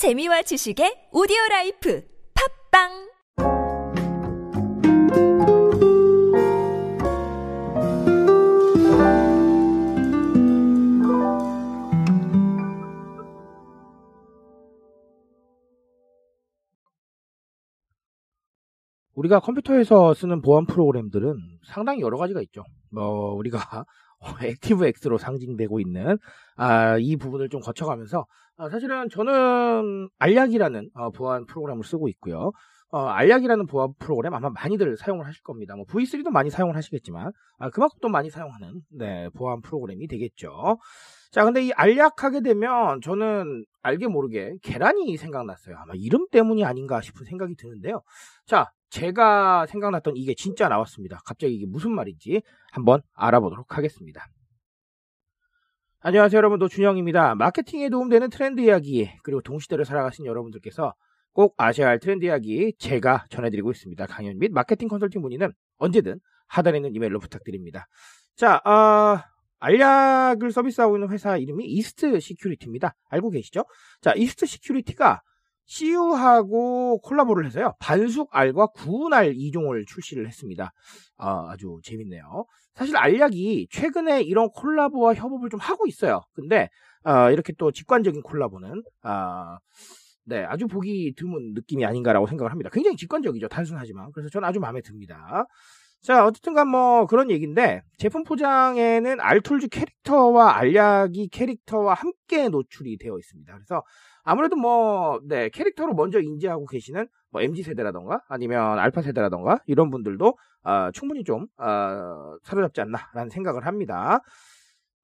재미와 지식의 오디오 라이프 팟빵 우리가 컴퓨터에서 쓰는 보안 프로그램들은 상당히 여러 가지가 있죠. 뭐 우리가 ActiveX로 상징되고 있는 아, 이 부분을 좀 거쳐가면서 아, 사실은 저는 알약이라는 어, 보안 프로그램을 쓰고 있고요. 어, 알약이라는 보안 프로그램 아마 많이들 사용을 하실 겁니다. 뭐 V3도 많이 사용을 하시겠지만 아, 그만큼 또 많이 사용하는 네, 보안 프로그램이 되겠죠. 자, 근데 이 알약하게 되면 저는 알게 모르게 계란이 생각났어요. 아마 이름 때문이 아닌가 싶은 생각이 드는데요. 자, 제가 생각났던 이게 진짜 나왔습니다. 갑자기 이게 무슨 말인지 한번 알아보도록 하겠습니다. 안녕하세요 여러분 노준영입니다. 마케팅에 도움되는 트렌드 이야기 그리고 동시대를 살아가신 여러분들께서 꼭 아셔야 할 트렌드 이야기 제가 전해드리고 있습니다. 강연 및 마케팅 컨설팅 문의는 언제든 하단에 있는 이메일로 부탁드립니다. 자, 어, 알약을 서비스하고 있는 회사 이름이 이스트 시큐리티입니다. 알고 계시죠? 자, 이스트 시큐리티가 CU하고 콜라보를 해서요. 반숙 알과 구운 알 2종을 출시를 했습니다. 아, 아주 재밌네요. 사실 알약이 최근에 이런 콜라보와 협업을 좀 하고 있어요. 근데 아, 이렇게 또 직관적인 콜라보는 아, 네, 아주 보기 드문 느낌이 아닌가라고 생각을 합니다. 굉장히 직관적이죠. 단순하지만. 그래서 저는 아주 마음에 듭니다. 자, 어쨌든간 뭐 그런 얘기인데 제품 포장에는 알툴즈 캐릭터와 알약이 캐릭터와 함께 노출이 되어 있습니다. 그래서 아무래도 뭐, 네, 캐릭터로 먼저 인지하고 계시는 뭐 MZ 세대라던가 아니면 알파 세대라던가 이런 분들도 어, 충분히 좀 어, 사로잡지 않나라는 생각을 합니다.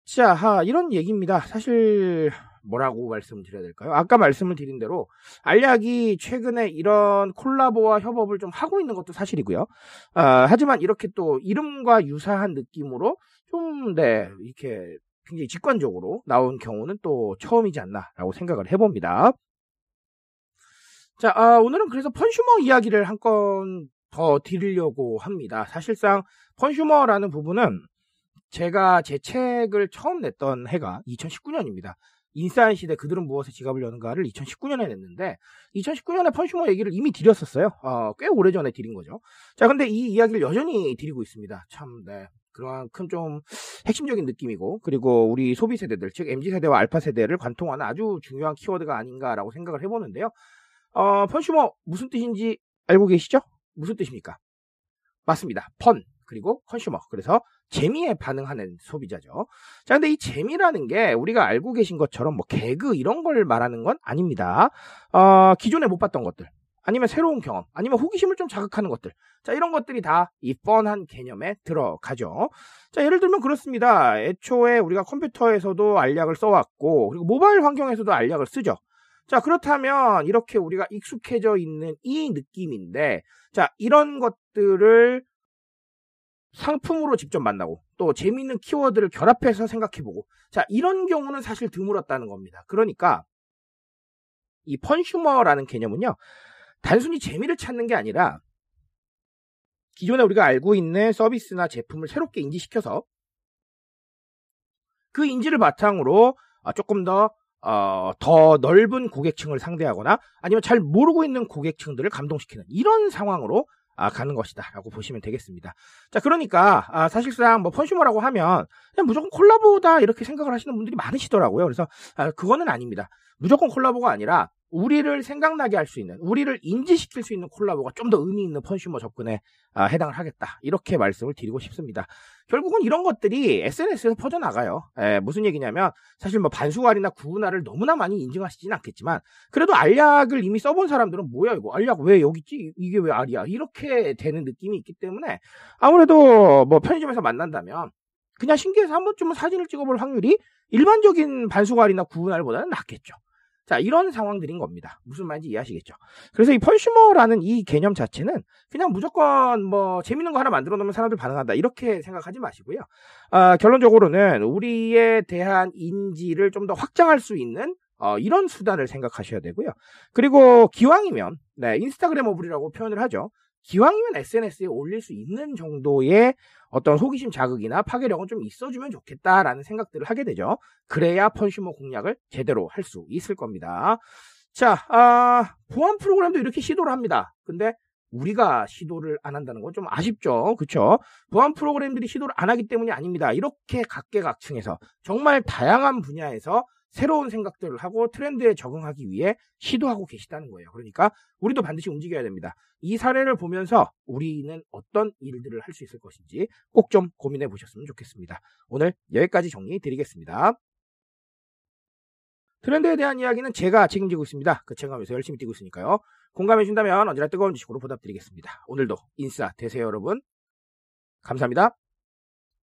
자, 하, 이런 얘기입니다. 사실 뭐라고 말씀드려야 될까요? 아까 말씀을 드린 대로 알약이 최근에 이런 콜라보와 협업을 좀 하고 있는 것도 사실이고요. 어, 하지만 이렇게 또 이름과 유사한 느낌으로 좀, 네, 이렇게 굉장히 직관적으로 나온 경우는 또 처음이지 않나라고 생각을 해봅니다. 자, 아, 오늘은 그래서 펀슈머 이야기를 한 건 더 드리려고 합니다. 사실상 펀슈머라는 부분은 제가 제 책을 처음 냈던 해가 2019년입니다. 인싸한 시대 그들은 무엇에 지갑을 여는가를 2019년에 냈는데 2019년에 펀슈머 얘기를 이미 드렸었어요. 어, 꽤 오래전에 드린 거죠. 자, 근데 이 이야기를 여전히 드리고 있습니다. 참, 네. 그만큼 좀 핵심적인 느낌이고 그리고 우리 소비 세대들 즉 MZ 세대와 알파 세대를 관통하는 아주 중요한 키워드가 아닌가라고 생각을 해보는데요. 어, 펀슈머 무슨 뜻인지 알고 계시죠? 무슨 뜻입니까? 맞습니다. 펀 그리고 컨슈머 그래서 재미에 반응하는 소비자죠. 자, 근데 이 재미라는 게 우리가 알고 계신 것처럼 뭐 개그 이런 걸 말하는 건 아닙니다. 어, 기존에 못 봤던 것들, 아니면 새로운 경험, 아니면 호기심을 좀 자극하는 것들. 자, 이런 것들이 다 이 뻔한 개념에 들어가죠. 자, 예를 들면 그렇습니다. 애초에 우리가 컴퓨터에서도 알약을 써왔고, 그리고 모바일 환경에서도 알약을 쓰죠. 자, 그렇다면 이렇게 우리가 익숙해져 있는 이 느낌인데, 자, 이런 것들을 상품으로 직접 만나고 또 재미있는 키워드를 결합해서 생각해보고 자 이런 경우는 사실 드물었다는 겁니다. 그러니까 이 펀슈머라는 개념은요 단순히 재미를 찾는 게 아니라 기존에 우리가 알고 있는 서비스나 제품을 새롭게 인지시켜서 그 인지를 바탕으로 조금 더, 어, 더 넓은 고객층을 상대하거나 아니면 잘 모르고 있는 고객층들을 감동시키는 이런 상황으로 아, 가는 것이다라고 보시면 되겠습니다. 자, 그러니까 아, 사실상 뭐 펀슈머라고 하면 그냥 무조건 콜라보다 이렇게 생각을 하시는 분들이 많으시더라고요. 그래서 아, 그거는 아닙니다. 무조건 콜라보가 아니라 우리를 생각나게 할 수 있는, 우리를 인지시킬 수 있는 콜라보가 좀 더 의미 있는 펀슈머 접근에 아, 해당을 하겠다. 이렇게 말씀을 드리고 싶습니다. 결국은 이런 것들이 SNS에서 퍼져나가요. 에, 무슨 얘기냐면 사실 뭐 반수알이나 구운알을 너무나 많이 인증하시지는 않겠지만 그래도 알약을 이미 써본 사람들은 뭐야 이거 알약 왜 여기 있지? 이게 왜 알이야? 이렇게 되는 느낌이 있기 때문에 아무래도 뭐 편의점에서 만난다면 그냥 신기해서 한 번쯤은 사진을 찍어볼 확률이 일반적인 반수알이나 구운알보다는 낮겠죠. 자, 이런 상황들인 겁니다. 무슨 말인지 이해하시겠죠? 그래서 이 펀슈머라는 이 개념 자체는 그냥 무조건 뭐 재밌는 거 하나 만들어 놓으면 사람들 반응한다. 이렇게 생각하지 마시고요. 아, 결론적으로는 우리에 대한 인지를 좀 더 확장할 수 있는 어, 이런 수단을 생각하셔야 되고요. 그리고 기왕이면 네, 인스타그램 어블이라고 표현을 하죠. 기왕이면 SNS에 올릴 수 있는 정도의 어떤 호기심 자극이나 파괴력은 좀 있어주면 좋겠다라는 생각들을 하게 되죠. 그래야 펀슈머 공략을 제대로 할 수 있을 겁니다. 자, 아, 보안 프로그램도 이렇게 시도를 합니다. 근데 우리가 시도를 안 한다는 건 좀 아쉽죠. 그쵸? 보안 프로그램들이 시도를 안 하기 때문이 아닙니다. 이렇게 각계각층에서 정말 다양한 분야에서 새로운 생각들을 하고 트렌드에 적응하기 위해 시도하고 계시다는 거예요. 그러니까 우리도 반드시 움직여야 됩니다. 이 사례를 보면서 우리는 어떤 일들을 할 수 있을 것인지 꼭 좀 고민해 보셨으면 좋겠습니다. 오늘 여기까지 정리 드리겠습니다. 트렌드에 대한 이야기는 제가 책임지고 있습니다. 그 책임감에서 열심히 뛰고 있으니까요. 공감해 준다면 언제나 뜨거운 지식으로 보답드리겠습니다. 오늘도 인싸 되세요, 여러분. 감사합니다.